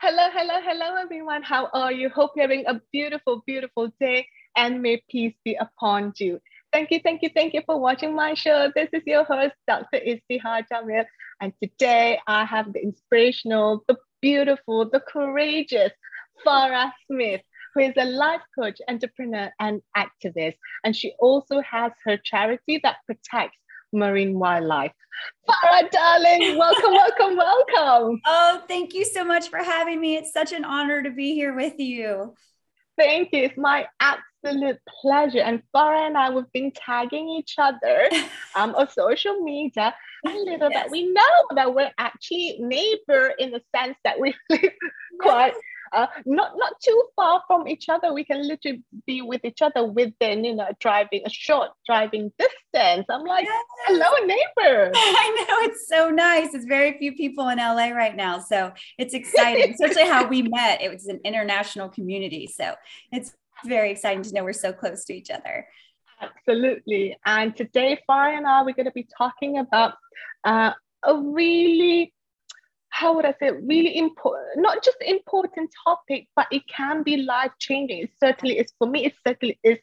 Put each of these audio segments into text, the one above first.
hello, hello, hello, everyone. How are you? Hope you're having a beautiful, beautiful day and may peace be upon you. Thank you, thank you, thank you for watching my show. This is your host, Dr. Istihar Jamil. And today I have the inspirational, the beautiful, the courageous Farah Smith, who is a life coach, entrepreneur, and activist. And she also has her charity that protects marine wildlife. Farah, darling, welcome, welcome, welcome. Oh, thank you so much for having me. It's such an honor to be here with you. Thank you. It's my absolute pleasure. And Farah and I, we've been tagging each other um, on social media. And little yes. that we know that we're actually neighbor in the sense that we live quite uh, not not too far from each other. We can literally be with each other within, you know, driving a short driving distance. I'm like, yes. hello, neighbor. I know it's so nice. It's very few people in LA right now, so it's exciting. Especially how we met. It was an international community, so it's very exciting to know we're so close to each other. Absolutely. And today, Farah and I, we're going to be talking about uh, a really how would I say, really important, not just important topic, but it can be life changing. It certainly is for me. It certainly is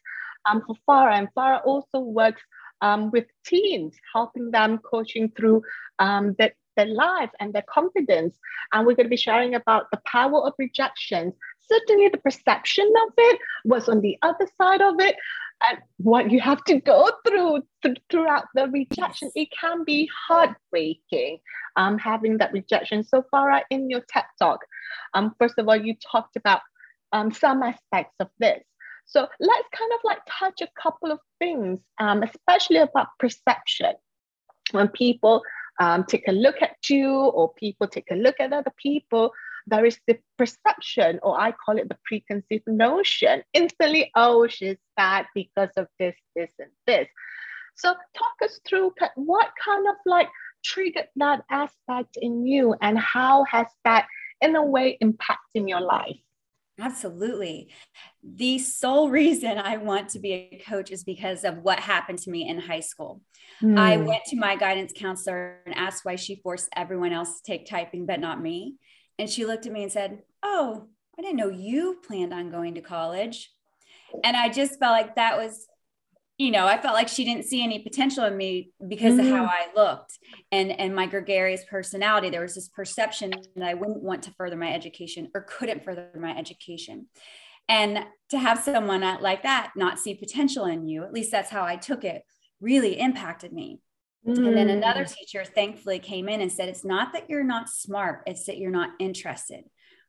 um, for Farah. And Farah also works um, with teens, helping them coaching through um, their, their life and their confidence. And we're going to be sharing about the power of rejection. Certainly, the perception of it was on the other side of it, and what you have to go through th- throughout the rejection. It can be heartbreaking um, having that rejection. So far in your TED talk, um, first of all, you talked about um, some aspects of this. So let's kind of like touch a couple of things, um, especially about perception. When people um, take a look at you or people take a look at other people, there is the perception, or I call it the preconceived notion, instantly, oh, she's bad because of this, this, and this. So talk us through what kind of like triggered that aspect in you and how has that in a way impacted your life? Absolutely. The sole reason I want to be a coach is because of what happened to me in high school. Mm. I went to my guidance counselor and asked why she forced everyone else to take typing, but not me. And she looked at me and said, Oh, I didn't know you planned on going to college. And I just felt like that was, you know, I felt like she didn't see any potential in me because mm-hmm. of how mm. I looked and and my gregarious personality. There was this perception that I wouldn't want to further my education or couldn't further my education. And to have someone like that not see potential in you, at least that's how I took it, really impacted me. Mm. And then another mm. teacher thankfully came in and said, It's not that you're not smart, it's that you're not interested.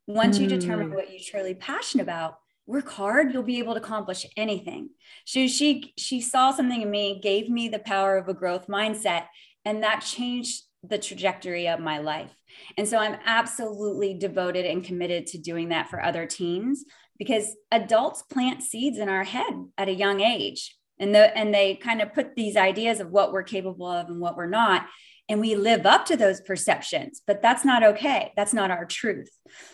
Once mm. you determine mm. what you're truly passionate about, work hard, you'll be able to accomplish anything. So she she saw something in me, gave me the power of a growth mindset, and that changed the trajectory of my life. And so I'm absolutely devoted and committed to doing that for other teens because adults plant seeds in our head at a young age and the, and they kind of put these ideas of what we're capable of and what we're not and we live up to those perceptions but that's not okay. That's not our truth.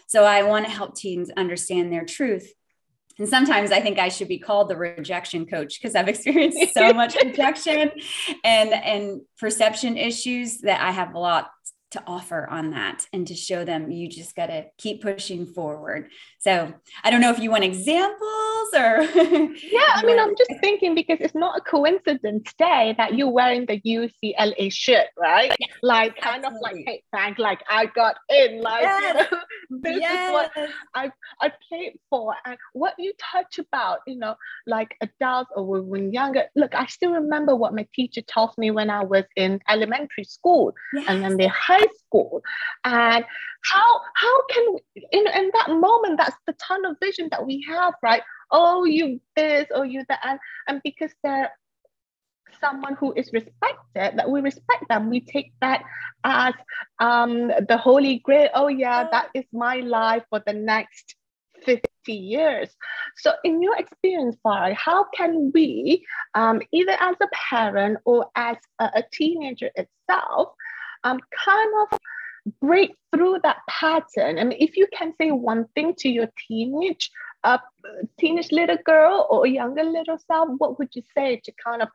So i want to help teens understand their truth. And sometimes i think i should be called the rejection coach because i've experienced so much rejection and and perception issues that i have a lot to offer on that and to show them you just got to keep pushing forward. So I don't know if you want examples or. yeah, I mean, I'm just thinking because it's not a coincidence today that you're wearing the UCLA shirt, right? Yes, like kind absolutely. of like, hey, Frank, like I got in, like, yes. you know, this yes. is what I, I played for. And what you touch about, you know, like adults or when younger, look, I still remember what my teacher taught me when I was in elementary school and then the high school. And how how can in, in that moment that's the tunnel vision that we have right? Oh you this oh you that. And, and because they're someone who is respected that we respect them. We take that as um the holy grail. Oh yeah that is my life for the next 50 years. So in your experience Farah, how can we um, either as a parent or as a, a teenager itself um, kind of break through that pattern. I mean, if you can say one thing to your teenage, uh, teenage little girl or younger little self, what would you say to kind of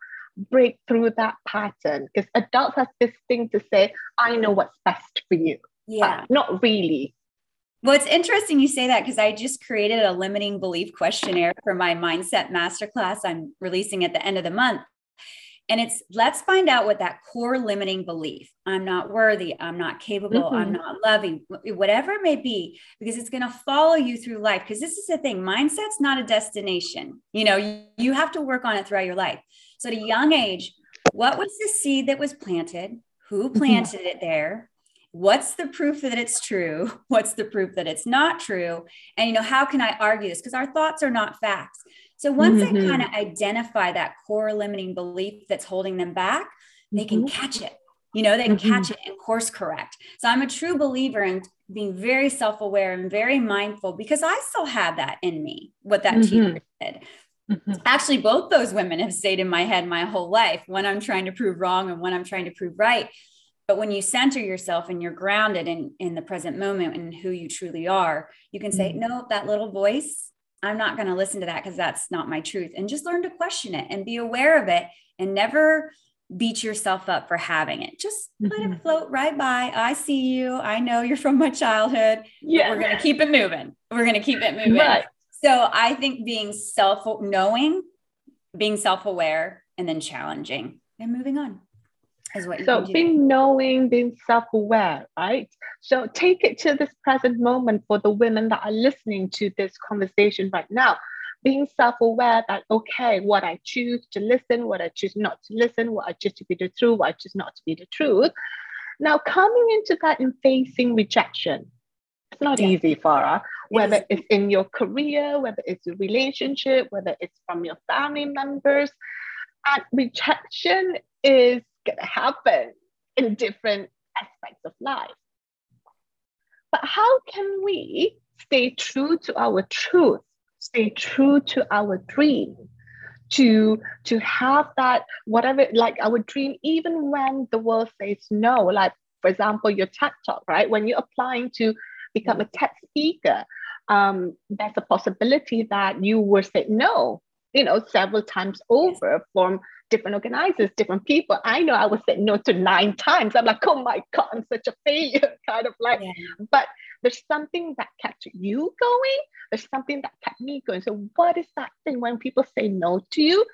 break through that pattern? Because adults have this thing to say, I know what's best for you. Yeah. Uh, not really. Well, it's interesting you say that because I just created a limiting belief questionnaire for my mindset masterclass I'm releasing at the end of the month. And it's let's find out what that core limiting belief I'm not worthy, I'm not capable, mm-hmm. I'm not loving, whatever it may be, because it's going to follow you through life. Because this is the thing mindset's not a destination. You know, you, you have to work on it throughout your life. So at a young age, what was the seed that was planted? Who mm-hmm. planted mm-hmm. it there? what's the proof that it's true what's the proof that it's not true and you know how can i argue this because our thoughts are not facts so once mm-hmm. they kind of identify that core limiting belief that's holding them back they can mm-hmm. catch it you know they can mm-hmm. catch it and course correct so i'm a true believer in being very self-aware and very mindful because i still have that in me what that mm-hmm. teacher did. Actually, both those women have stayed in my head my whole life when I'm trying to prove wrong and when I'm trying to prove right. But when you center yourself and you're grounded in, in the present moment and who you truly are, you can say, no, that little voice, I'm not going to listen to that because that's not my truth. And just learn to question it and be aware of it and never beat yourself up for having it. Just mm-hmm. let it mm-hmm. float right by. I see you. I know you're from my childhood. Yeah. We're going to keep it moving. We're going to keep it moving. Right. So I think being self knowing, being self aware, and then challenging and moving on is what so being knowing being self-aware right? So take it to this present moment for the women that are listening to this conversation right now. Being self-aware that okay what i choose to listen what i choose not to listen what i choose to be the truth what i choose not to be the truth. Now coming into that and facing rejection it's not yeah. easy farah. Whether it it's in your career whether it's a relationship whether it's from your family members. And rejection is going to happen in different aspects of life. But how can we stay true to our truth, stay true to our dream, to, to have that, whatever, like our dream, even when the world says no, like, for example, your TED Talk, right? When you're applying to become a TED speaker, um, there's a possibility that you will say no, you know, several times over from different organizers, different people. I know I was say no to nine times. I'm like, oh my God, I'm such a failure, kind of like. Yeah. But there's something that kept you going. There's something that kept me going. So what is that thing when people say no to you?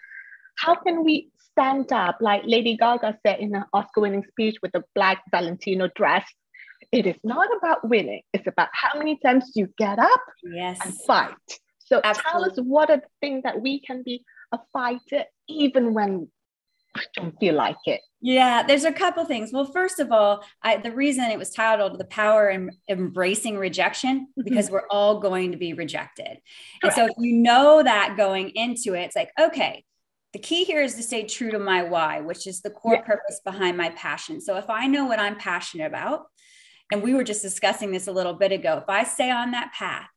How can we stand up, like Lady Gaga said in an Oscar-winning speech with the black Valentino dress? It is not about winning. It's about how many times you get up yes. and fight. So Absolutely. tell us what are the things that we can be a fighter even when I don't feel like it. Yeah, there's a couple things. Well, first of all, I, the reason it was titled "The Power in Embracing Rejection" mm-hmm. because we're all going to be rejected, Correct. and so if you know that going into it, it's like okay. The key here is to stay true to my why, which is the core yeah. purpose behind my passion. So if I know what I'm passionate about, and we were just discussing this a little bit ago, if I stay on that path,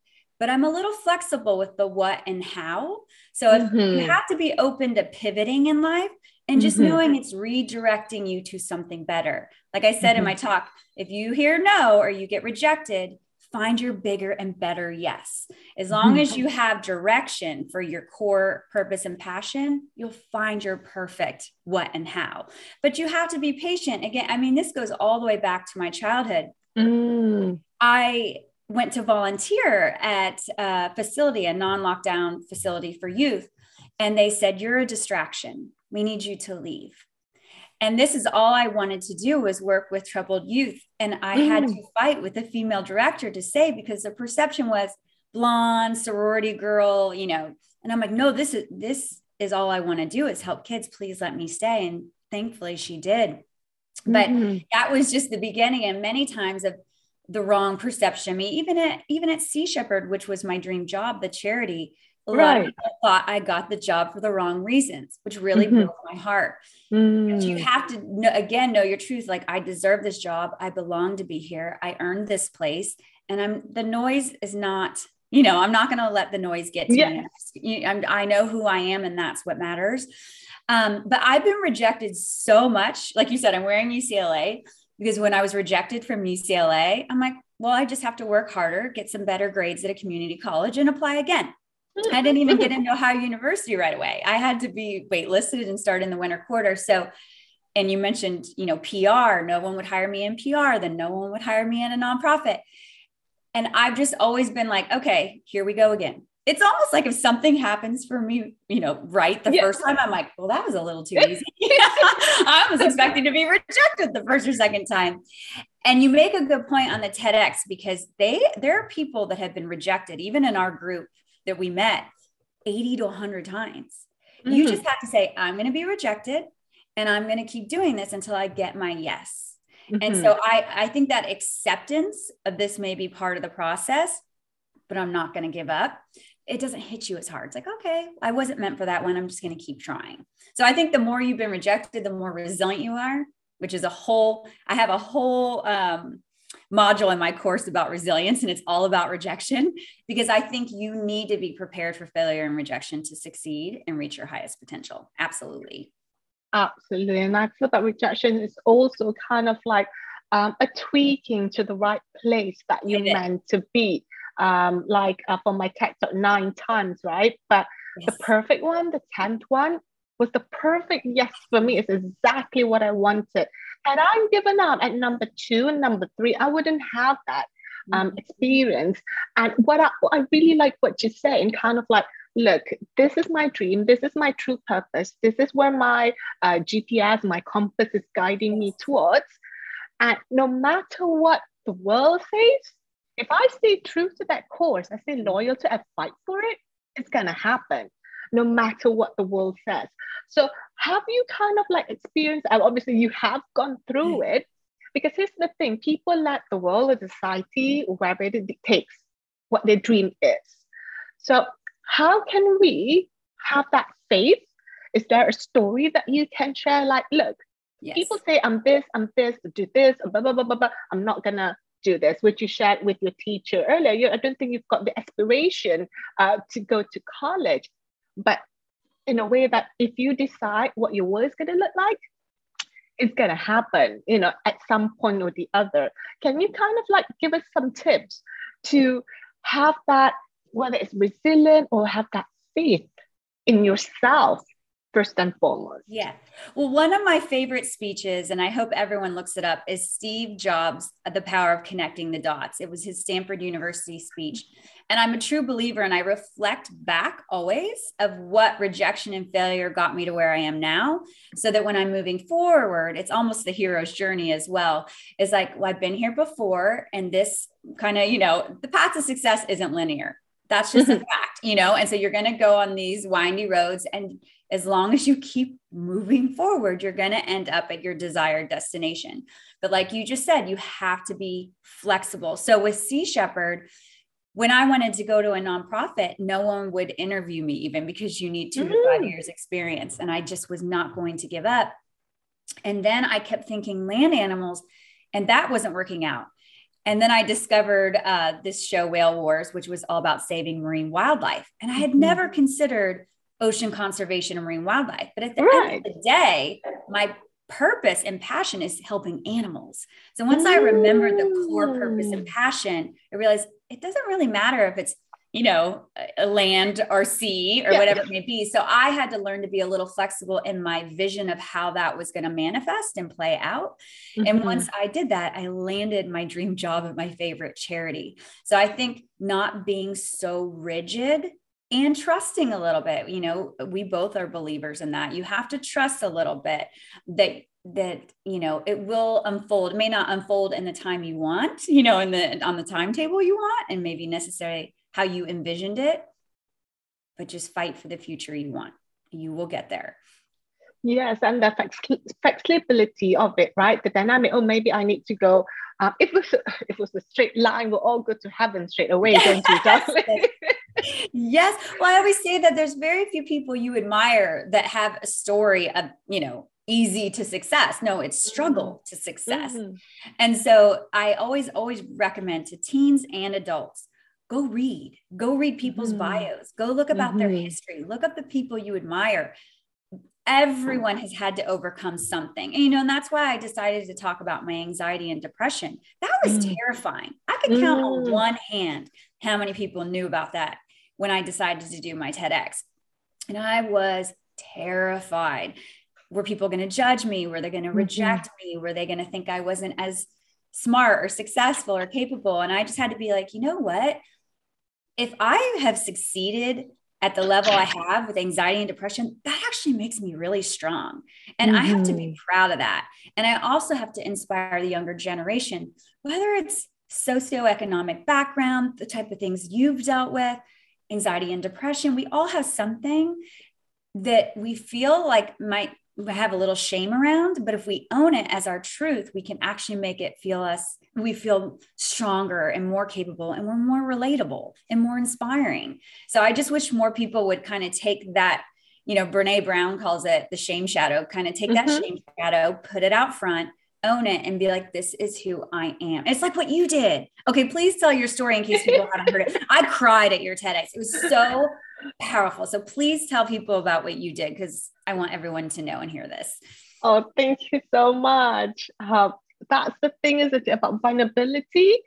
but I'm a little flexible with the what and how. So if mm-hmm. you have to be open to pivoting in life and just mm-hmm. knowing it's redirecting you to something better. Like I said mm-hmm. in my talk, if you hear no or you get rejected, find your bigger and better yes. As long as you have direction for your core purpose and passion, you'll find your perfect what and how. But you have to be patient. Again, I mean, this goes all the way back to my childhood. Mm. I went to volunteer at a facility, a non lockdown facility for youth. And they said, You're a distraction. We need you to leave. And this is all I wanted to do was work with troubled youth. And I mm. had to mm. fight with the female director to say, because the perception was blonde, sorority girl, you know. And I'm like, no, this is this is all I want to do is help kids. Please let me stay. And thankfully she did. But mm-hmm. that was just the beginning. And many times of the wrong perception. I mean, even at even at Sea Shepherd, which was my dream job, the charity, a right. lot of people thought I got the job for the wrong reasons, which really mm-hmm. broke my heart. Mm. You have to know, again know your truth. Like I deserve this job. I belong to be here. I earned this place, and I'm the noise is not. You know, I'm not going to let the noise get to yeah. me. I'm, I know who I am, and that's what matters. Um, but I've been rejected so much. Like you said, I'm wearing UCLA because when I was rejected from UCLA, I'm like, well, I just have to work harder, get some better grades at a community college, and apply again. I didn't even get into Ohio University right away. I had to be waitlisted and start in the winter quarter. So and you mentioned, you know, PR, no one would hire me in PR, then no one would hire me in a nonprofit. And I've just always been like, okay, here we go again. It's almost like if something happens for me, you know, right the first time, I'm like, well, that was a little too easy. I was expecting to be rejected the first or second time. And you make a good point on the TEDx because they there are people that have been rejected, even in our group that we met 80 to 100 times. Mm-hmm. You just have to say, I'm going to be rejected and I'm going to keep doing this until I get my yes. Mm-hmm. And so I, I think that acceptance of this may be part of the process, but I'm not going to give up. It doesn't hit you as hard. It's like, okay, I wasn't meant for that one. I'm just going to keep trying. So I think the more you've been rejected, the more resilient you are, which is a whole, I have a whole um, module in my course about resilience, and it's all about rejection because I think you need to be prepared for failure and rejection to succeed and reach your highest potential. Absolutely. Absolutely. And I feel that rejection is also kind of like um, a tweaking to the right place that you're meant to be. Um, like uh, for my TED Talk nine times, right? But yes. the perfect one, the 10th one, was the perfect yes for me. It's exactly what I wanted. Had I'm given up at number two and number three, I wouldn't have that um, mm-hmm. experience. And what I, I really like what you say, and kind of like look, this is my dream. This is my true purpose. This is where my uh, GPS, my compass is guiding me towards. And no matter what the world says, if I stay true to that course, I stay loyal to it, fight for it, it's going to happen no matter what the world says. So, have you kind of like experienced, obviously, you have gone through mm. it, because here's the thing people let the world, the society, wherever it dictates what their dream is. So, how can we have that faith? Is there a story that you can share? Like, look, yes. people say, I'm this, I'm this, do this, blah, blah, blah, blah, blah. I'm not to do this, which you shared with your teacher earlier. You, I don't think you've got the aspiration uh, to go to college, but in a way that if you decide what your world is going to look like, it's going to happen, you know, at some point or the other. Can you kind of like give us some tips to have that whether it's resilient or have that faith in yourself first and foremost. Yeah. Well, one of my favorite speeches, and I hope everyone looks it up, is Steve Jobs, The Power of Connecting the Dots. It was his Stanford University speech. And I'm a true believer, and I reflect back always of what rejection and failure got me to where I am now. So that when I'm moving forward, it's almost the hero's journey as well. It's like, well, I've been here before, and this kind of, you know, the path to success isn't linear that's just a mm-hmm. fact, you know? And so you're going to go on these windy roads. And as long as you keep moving forward, you're going to end up at your desired destination. But like you just said, you have to be flexible. So with Sea Shepherd, when I wanted to go to a nonprofit, no one would interview me even because you need two mm-hmm. to five mm. years experience. And I just was not going to give up. And then I kept thinking land animals, and that wasn't working out. And then I discovered uh, this show, Whale Wars, which was all about saving marine wildlife. And I had mm-hmm. never considered ocean conservation and marine wildlife. But at the right. end of the day, my purpose and passion is helping animals. So once I remembered the core purpose and passion, I realized it doesn't really matter if it's you know, a land or sea or yeah. whatever it may be. So I had to learn to be a little flexible in my vision of how that was going to manifest and play out. Mm-hmm. And once I did that, I landed my dream job at my favorite charity. So I think not being so rigid and trusting a little bit, you know, we both are believers in that. You have to trust a little bit that that you know it will unfold it may not unfold in the time you want you know in the on the timetable you want and maybe necessarily how you envisioned it, but just fight for the future you want. You will get there. Yes, and the flexibility of it, right? The dynamic. Oh, maybe I need to go. Um, if it was if it was a straight line, we'll all go to heaven straight away, don't you, darling? Yes. Well, I always say that there's very few people you admire that have a story of you know easy to success. No, it's struggle mm-hmm. to success. Mm-hmm. And so I always always recommend to teens and adults go read go read people's mm-hmm. bios go look about mm-hmm. their history look up the people you admire everyone has had to overcome something and you know and that's why i decided to talk about my anxiety and depression that was mm. terrifying i could count mm. on one hand how many people knew about that when i decided to do my tedx and i was terrified were people going to judge me? Were they going to mm-hmm. reject mm-hmm. me? Were they going to think I wasn't as smart or successful or capable? And I just had to be like, you know what? If I have succeeded at the level I have with anxiety and depression, that actually makes me really strong. And mm-hmm. I have to be mm-hmm. proud of that. And I also have to inspire the younger generation, whether it's socioeconomic background, the type of things you've dealt with, anxiety and depression, we all have something that we feel like might have a little shame around but if we own it as our truth we can actually make it feel us we feel stronger and more capable and we're more relatable and more inspiring so i just wish more people would kind of take that you know brene brown calls it the shame shadow kind of take mm-hmm. that shame shadow put it out front own it and be like this is who i am it's like what you did okay please tell your story in case people haven't heard it i cried at your tedx it was so powerful. So please tell people about what you did because I want everyone to know and hear this. Oh, thank you so much. Uh, that's the thing, is it about vulnerability?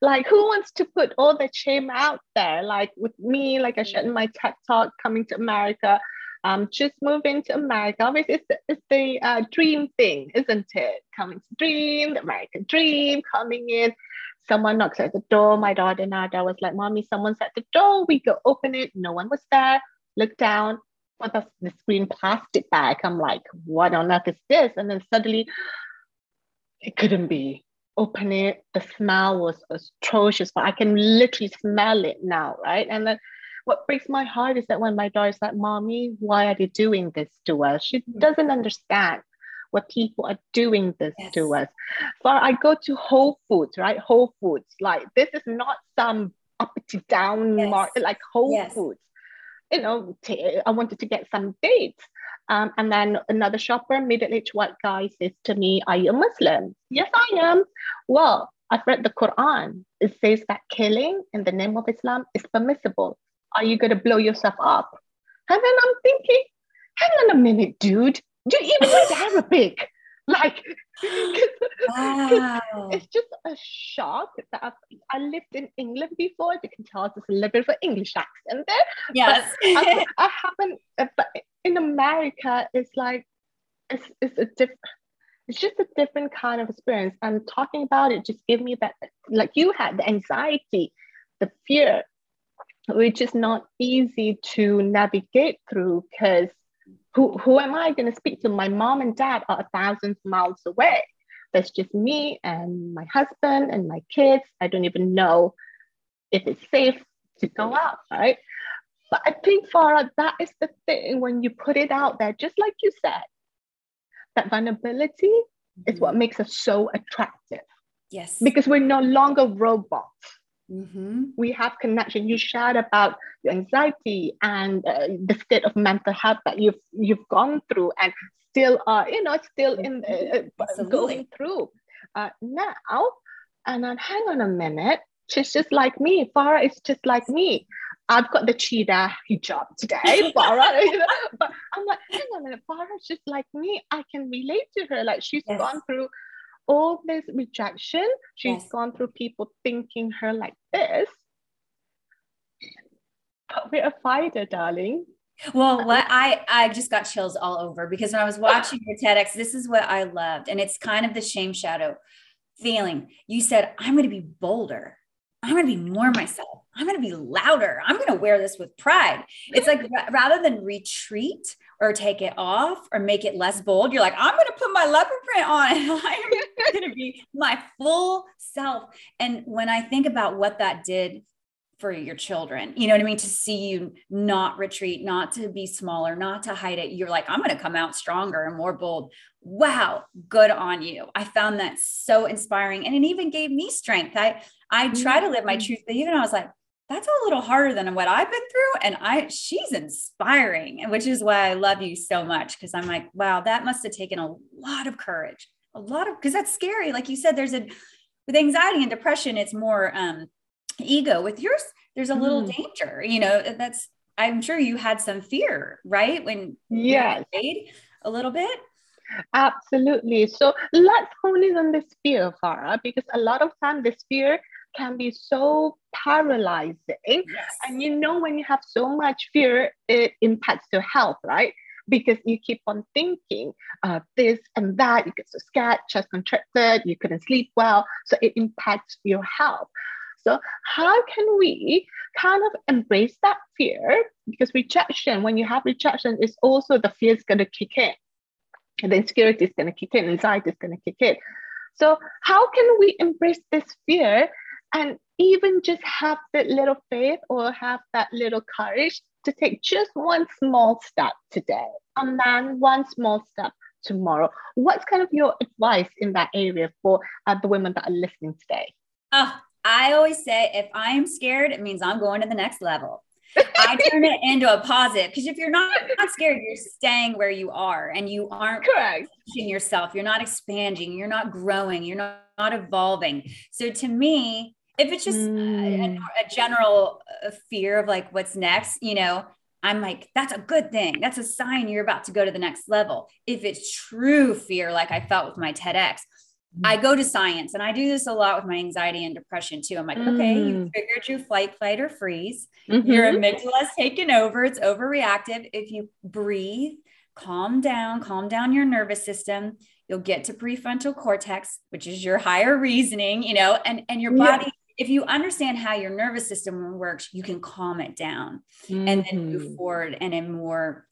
Like, who wants to put all the shame out there? Like with me, like I shared in my TED talk, coming to America, um, just moving to America. It's the, it's the uh, dream thing, isn't it? Coming to dream, the American dream, coming in someone knocks at the door. My daughter Nada was like, Mommy, someone's at the door. We go open it. No one was there. Look down. The, the green plastic bag? I'm like, what on earth is this? And then suddenly, it couldn't be. Open it. The smell was atrocious, but I can literally smell it now, right? And then what breaks my heart is that when my daughter's like, Mommy, why are they doing this to us? She mm. doesn't understand what people are doing this yes. to us. So I go to Whole Foods, right? Whole Foods, like this is not some up to down yes. market, like Whole yes. Foods. You know, t- I wanted to get some dates. Um, and then another shopper, middle-aged white guy, says to me, "Are you a Muslim?" Yes, I am. Well, I've read the Quran. It says that killing in the name of Islam is permissible. Are you going to blow yourself up? And then I'm thinking, hang on a minute, dude do you even read Arabic? Like, wow. it's just a shock that I've, i lived in England before. You can tell there's a little bit of an English accent there. Yes. I, I, haven't, uh, but in America, it's like, it's, it's a different, it's just a different kind of experience. And talking about it just give me that, like you had, the anxiety, the fear, which is not easy to navigate through because who, who am I going to speak to? My mom and dad are a thousand miles away. There's just me and my husband and my kids. I don't even know if it's safe to go out, right? But I think, Farah, that is the thing when you put it out there, just like you said, that vulnerability mm-hmm. is what makes us so attractive. Yes. Because we're no longer robots. Mm-hmm. We have connection. You shared about your anxiety and uh, the state of mental health that you've you've gone through and still are, you know, still in uh, uh going through uh, now. And then hang on a minute, she's just like me. Farah is just like me. I've got the cheetah hijab today, Farah. you know? But I'm like, hang on a minute, Farah's just like me. I can relate to her. Like she's yes. gone through all this rejection. She's yes. gone through people thinking her like this. But we're a fighter, darling. Well, what I I just got chills all over because when I was watching your TEDx, this is what I loved, and it's kind of the shame shadow feeling. You said, "I'm going to be bolder. I'm going to be more myself. I'm going to be louder. I'm going to wear this with pride." It's like rather than retreat or take it off or make it less bold. You're like, I'm going to put my leopard print on. I'm going to be my full self. And when I think about what that did for your children, you know what I mean? To see you not retreat, not to be smaller, not to hide it. You're like, I'm going to come out stronger and more bold. Wow, good on you. I found that so inspiring. And it even gave me strength. I I try to live my mm-hmm. truth, but even I was like, that's a little harder than what I've been through. And I, she's inspiring, and which is why I love you so much. Cause I'm like, wow, that must have taken a lot of courage, a lot of, cause that's scary. Like you said, there's a, with anxiety and depression, it's more um, ego. With yours, there's a little mm. danger, you know, that's, I'm sure you had some fear, right? When yeah a little bit. Absolutely. So let's hone in on this fear, Farah, because a lot of time this fear can be so paralyzing. Yes. And you know, when you have so much fear, it impacts your health, right? Because you keep on thinking uh, this and that. You get so scared, chest contracted, you couldn't sleep well. So it impacts your health. So, how can we kind of embrace that fear? Because rejection, when you have rejection, is also the fear is going to kick in. And the insecurity is going to kick in, anxiety is going to kick in. So, how can we embrace this fear and even just have that little faith or have that little courage to take just one small step today and then one small step tomorrow? What's kind of your advice in that area for uh, the women that are listening today? Oh, I always say if I'm scared, it means I'm going to the next level. I turn it into a positive because if you're not, not scared, you're staying where you are and you aren't correct pushing yourself. You're not expanding. You're not growing. You're not, not evolving. So to me, if it's just mm. a, a, general uh, fear of like what's next, you know, I'm like, that's a good thing. That's a sign you're about to go to the next level. If it's true fear, like I felt with my TEDx, I go to science and I do this a lot with my anxiety and depression too. I'm like, mm. okay, you mm. figured you fight, flight, or freeze. Mm-hmm. Your amygdala's taken over, it's overreactive. If you breathe, calm down, calm down your nervous system, you'll get to prefrontal cortex, which is your higher reasoning, you know, and, and your body. Yeah. If you understand how your nervous system works, you can calm it down mm-hmm. and then move mm-hmm. forward and in more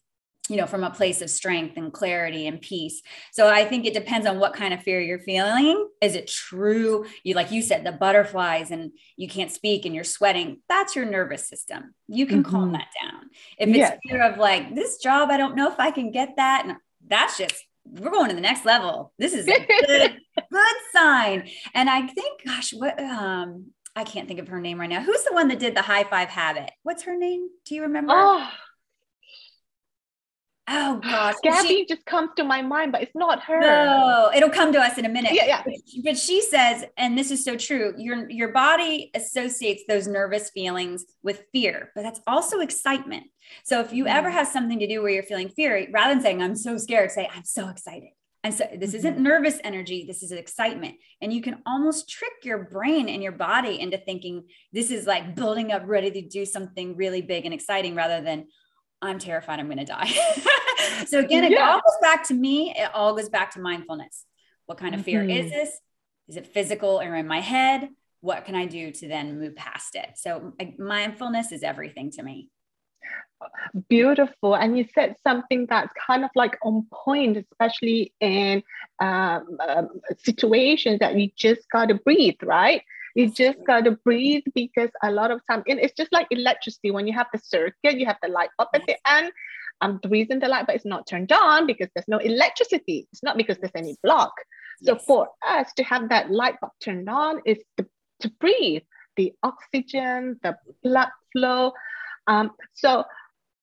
you know from a place of strength and clarity and peace so i think it depends on what kind of fear you're feeling is it true you like you said the butterflies and you can't speak and you're sweating that's your nervous system you can mm-hmm. calm that down if it's yeah. fear of like this job i don't know if i can get that and that's just we're going to the next level. This is a good good sign. And i think gosh what um i can't think of her name right now. Who's the one that did the high five habit? What's her name? Do you remember? Oh Oh gosh, Gabby she, just comes to my mind, but it's not her. No, it'll come to us in a minute. Yeah, yeah. But, she says, and this is so true. Your your body associates those nervous feelings with fear, but that's also excitement. So if you mm-hmm. ever have something to do where you're feeling fear, rather than saying I'm so scared, say I'm so excited. And so this mm-hmm. isn't nervous energy, this is excitement. And you can almost trick your brain and your body into thinking this is like building up, ready to do something really big and exciting rather than, I'm terrified I'm going to die. so again, it yeah. all goes back to me. It all goes back to mindfulness. What kind of fear mm-hmm. is this? Is it physical or in my head? What can I do to then move past it? So mindfulness is everything to me. Beautiful. And you said something that's kind of like on point, especially in um, um, situations that you just got to breathe, right? You just got to breathe because a lot of time, and it's just like electricity. When you have the circuit, you have the light bulb at the end. Um, the reason the light bulb is not turned on because there's no electricity. It's not because there's any block. So yes. for us to have that light bulb turned on is to, to breathe the oxygen, the blood flow. Um, so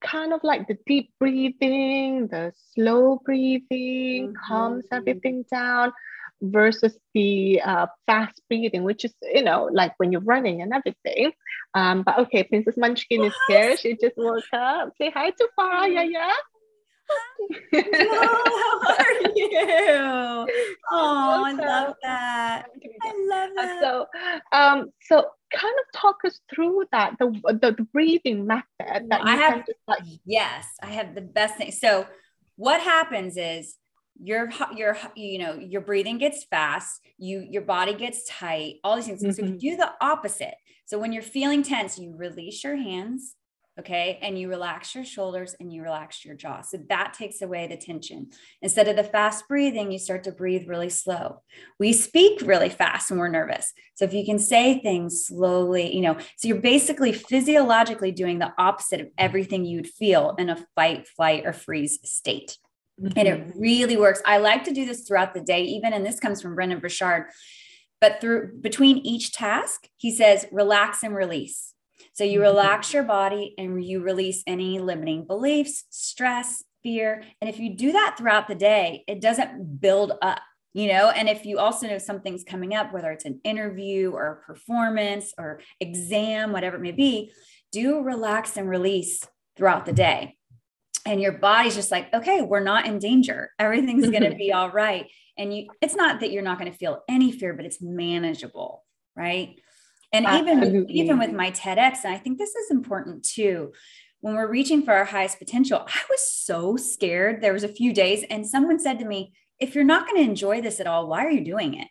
kind of like the deep breathing, the slow breathing mm-hmm. calms everything down versus the uh, fast breathing, which is, you know, like when you're running and everything. Um, but okay, Princess Munchkin is here. She just woke up. Say hi to Farah, yeah, yeah. Hello, how are you? Oh, I love that. I love that. So, um, so kind of talk us through that the the, the breathing method that I have. Like- yes, I have the best thing. So, what happens is your your you know your breathing gets fast you your body gets tight all these things. Mm-hmm. so you do the opposite. So when you're feeling tense you release your hands okay and you relax your shoulders and you relax your jaw. So that takes away the tension. Instead of the fast breathing you start to breathe really slow. We speak really fast when we're nervous. So if you can say things slowly you know so you're basically physiologically doing the opposite of everything you'd feel in a fight flight or freeze state Mm-hmm. And it mm-hmm. really works. I like to do this throughout the day, even, and this comes from Brendon Burchard. But through between each task, he says, relax and release. So you mm-hmm. relax your body and you release any limiting beliefs, stress, fear. And if you do that throughout the day, it doesn't build up, you know. And if you also know something's coming up, whether it's an interview or a performance or exam, whatever it may be, do relax and release throughout the day and your body's just like okay we're not in danger everything's going to mm-hmm. be all right and you it's not that you're not going to feel any fear but it's manageable right and even even with my TEDx and I think this is important too when we're reaching for our highest potential, I was so scared. There was a few days and someone said to me, if you're not going to enjoy this at all, why are you doing it?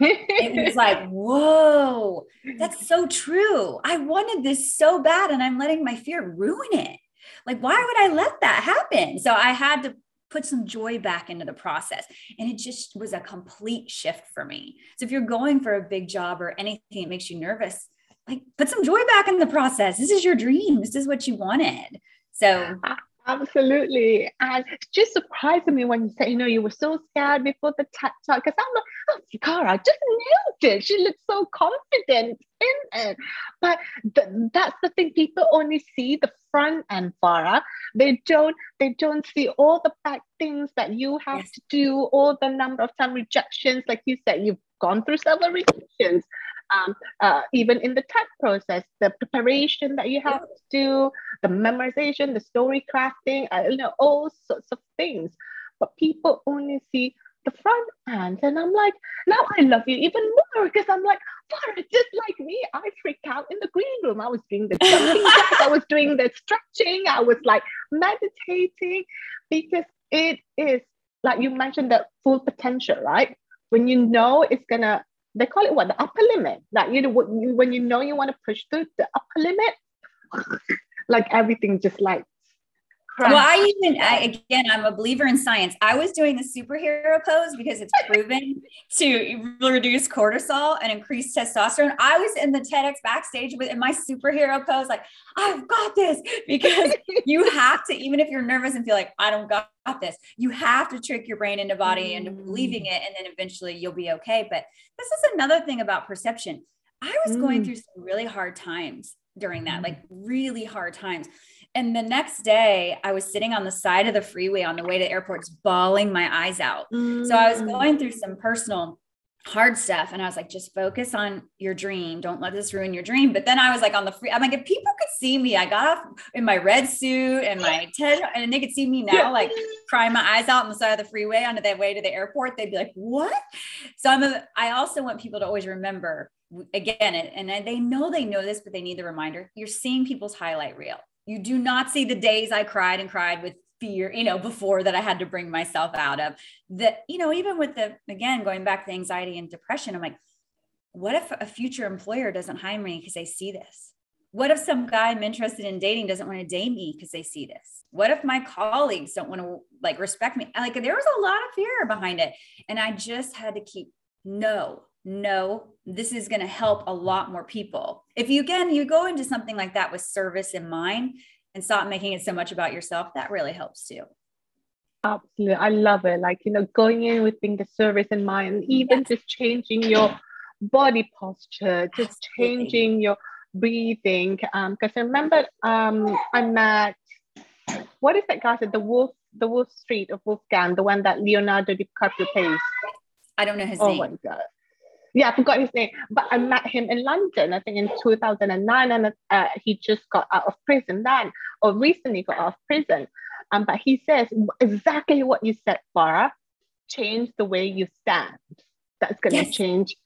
it was like, whoa, that's so true. I wanted this so bad and I'm letting my fear ruin it. Like, why would I let that happen? So I had to put some joy back into the process. And it just was a complete shift for me. So if you're going for a big job or anything that makes you nervous, like put some joy back in the process. This is your dream. This is what you wanted. So Absolutely. And it just surprising me when you say, you know, you were so scared before the TED talk. Because I'm oh, Cara, just nailed it. She looks so confident in it. But th- that's the thing. People only see the front end, Farah. They don't, they don't see all the bad things that you have yes. to do, all the number of time rejections. Like you said, you've gone through several rejections um, uh, even in the tech process, the preparation that you have to do, the memorization, the story crafting, uh, you know, all sorts of things. But people only see the front end. And I'm like, now I love you even more because I'm like, just like me, I freaked out in the green room. I was doing the jumping I was doing the stretching, I was like meditating because it is like you mentioned the full potential, right? When you know it's gonna they call it what the upper limit. That you know when you know you want to push through the upper limit, like everything just like well, I even I, again, I'm a believer in science. I was doing the superhero pose because it's proven to reduce cortisol and increase testosterone. I was in the TEDx backstage with in my superhero pose, like I've got this, because you have to, even if you're nervous and feel like I don't got this, you have to trick your brain into body into believing it, and then eventually you'll be okay. But this is another thing about perception. I was mm. going through some really hard times during that, like really hard times. And the next day, I was sitting on the side of the freeway on the way to airports, bawling my eyes out. Mm. So I was mm. going through some personal hard stuff. And I was like, just focus on your dream. Don't let this ruin your dream. But then I was like on the free, I'm like, if people could see me, I got off in my red suit and my TED, and they could see me now, like crying my eyes out on the side of the freeway on the way to the airport, they'd be like, what? So I'm a, I also want people to always remember again, and they know they know this, but they need the reminder. You're seeing people's highlight reel. You do not see the days I cried and cried with fear, you know, before that I had to bring myself out of. That, you know, even with the, again, going back to anxiety and depression, I'm like, what if a future employer doesn't hire me because they see this? What if some guy I'm interested in dating doesn't want to date me because they see this? What if my colleagues don't want to like respect me? Like there was a lot of fear behind it. And I just had to keep no, no, this is going to help a lot more people. If you again, you go into something like that with service in mind and stop making it so much about yourself, that really helps too. Absolutely. I love it. Like, you know, going in with being the service in mind, even yes. just changing your body posture, just Absolutely. changing your breathing. Um, because I remember um I met what is that guy said? The Wolf, the Wolf Street of Wolfgang, the one that Leonardo DiCaprio plays. I don't know his oh name. Oh my god yeah, I forgot his name, but I met him in London, I think in 2009, and uh, he just got out of prison then, or recently got out of prison. Um, but he says exactly what you said, Farah change the way you stand. That's going to yes. change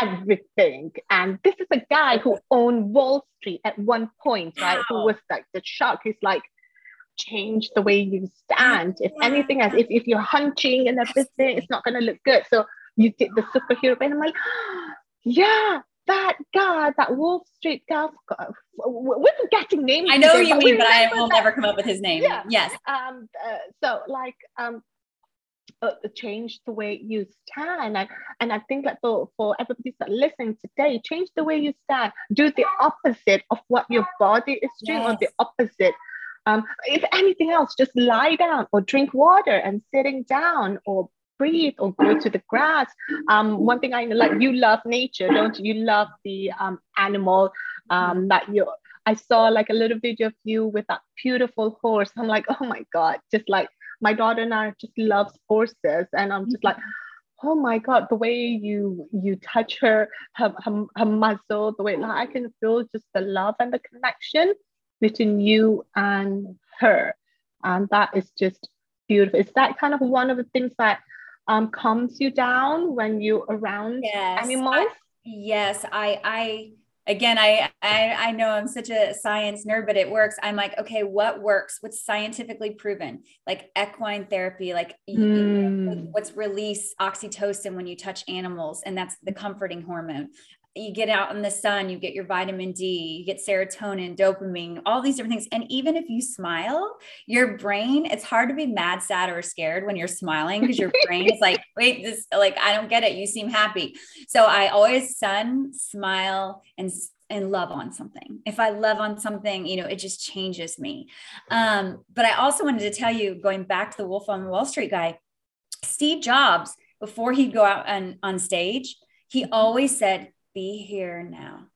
everything. And this is a guy who owned Wall Street at one point, right? Wow. Who was like the shark. He's like, change the way you stand. If anything else, if, if you're hunching in a business, it's not going to look good. So you did the superhero and I'm like, yeah, that guy, that Wall Street guy. We're forgetting names. I know today, you mean, but I will that. never come up with his name. Yeah. Yes. Um. Uh, so like um. Uh, change the way you stand and, and I think that for, for everybody that's listening today change the way you stand do the opposite of what your body is doing yes. or the opposite um, if anything else just lie down or drink water and sitting down or breathe or go to the grass. Um, one thing I know, like you love nature, don't you? You love the um, animal um, that you. I saw like a little video of you with that beautiful horse. I'm like, oh my god, just like my daughter and I just loves horses, and I'm just like. Oh my God! The way you you touch her, her her, her muzzle, the way like, I can feel just the love and the connection between you and her, and that is just beautiful. It's that kind of one of the things that um, calms you down when you're around yes, animals? I, yes, I I again I, I i know i'm such a science nerd but it works i'm like okay what works what's scientifically proven like equine therapy like mm. what's release oxytocin when you touch animals and that's the comforting hormone you get out in the sun, you get your vitamin D, you get serotonin, dopamine, all these different things. And even if you smile, your brain, it's hard to be mad, sad, or scared when you're smiling because your brain is like, wait, this, like, I don't get it. You seem happy. So I always sun, smile, and and love on something. If I love on something, you know, it just changes me. Um, but I also wanted to tell you, going back to the Wolf on Wall Street guy, Steve Jobs, before he'd go out on, on stage, he always said, be here now.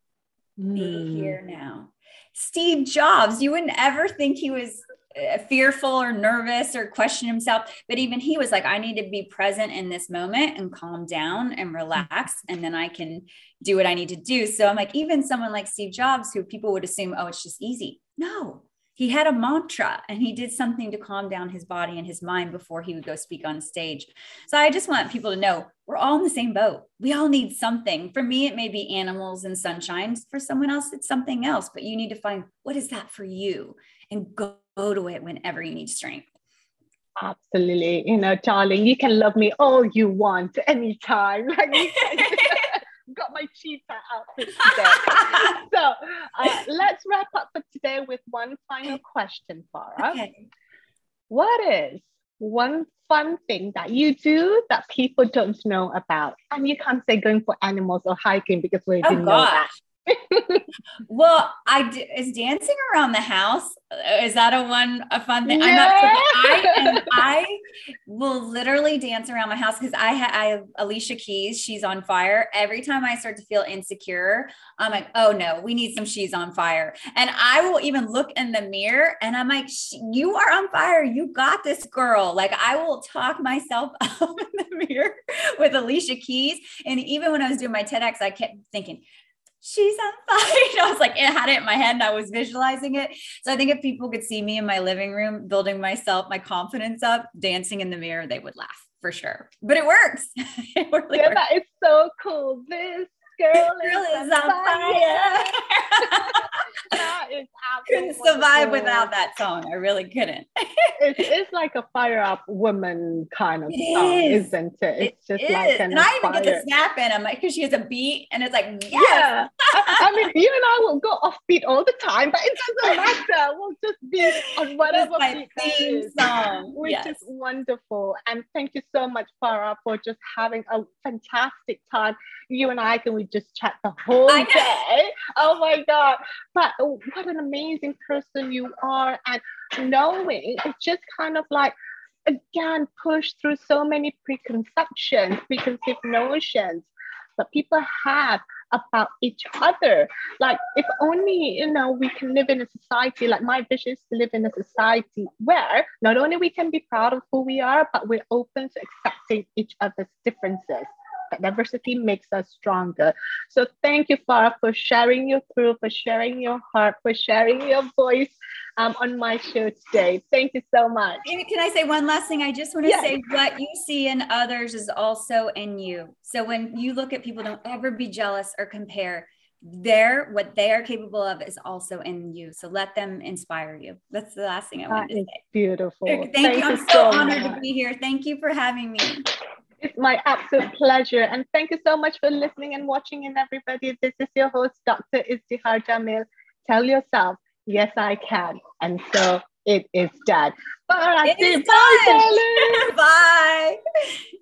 Mm. Be here now. Steve Jobs, you wouldn't ever think he was uh, fearful or nervous or question himself but even he was like i need to be present in this moment and calm down and relax and then i can do what i need to do so i'm like even someone like steve jobs who people would assume oh it's just easy no he had a mantra and he did something to calm down his body and his mind before he would go speak on stage. So I just want people to know we're all in the same boat. We all need something. For me, it may be animals and sunshine. For someone else, it's something else. But you need to find what is that for you and go, to it whenever you need strength. Absolutely. You know, darling, you can love me all you want anytime. got my cheetah outfit today. so uh, let's wrap up for today with one final question, Farah. Okay. What is one fun thing that you do that people don't know about? And you can't say going for animals or hiking because we oh, didn't know that well, I is dancing around the house. Uh, is that a one a fun thing? I'm not. I am, I will literally dance around my house because I, ha- I have Alicia Keys. She's on fire. Every time I start to feel insecure, I'm like, oh no, we need some. She's on fire, and I will even look in the mirror and I'm like, you are on fire. You got this, girl. Like I will talk myself up in the mirror with Alicia Keys. And even when I was doing my TEDx, I kept thinking she's on fire. I was like, it had it in my head and I was visualizing it. So I think if people could see me in my living room, building myself, my confidence up, dancing in the mirror, they would laugh for sure. But it works. it really yeah, works. that is so cool. This girl, is, is on fire. fire. that is couldn't survive without that song. I really couldn't. it is like a fire up woman kind of it song, is. not it? It's it just is. like an and I even get to snap in. I'm like, because she has a beat, and it's like, yes. yeah. I, I, mean, you and I will go off beat all the time, but it doesn't matter. We'll just be on whatever beat theme song, which yes. is wonderful. And thank you so much, Farah, for just having a fantastic time. You and I can we just chat the whole day. Oh my god! But what an amazing person you are, and knowing it's just kind of like again push through so many preconceptions, preconceived notions that people have about each other. Like, if only, you know, we can live in a society, like my vision is to live in a society where not only we can be proud of who we are, but we're open to accepting each other's differences diversity makes us stronger. So thank you, Farah, for sharing your truth, for sharing your heart, for sharing your voice um, on my show today. Thank you so much. Can I say one last thing? I just want to yes. say what you see in others is also in you. So when you look at people, don't ever be jealous or compare. They're what they are capable of is also in you. So let them inspire you. That's the last thing I want to say. Beautiful. Thank, Thank you. I'm so, so honored much. to be here. Thank you for having me. It's my absolute pleasure. And thank you so much for listening and watching and everybody. This is your host, Dr. Izdihar Jamil. Tell yourself, yes, I can. And so it is done. Bye. It is done. Bye. Bye.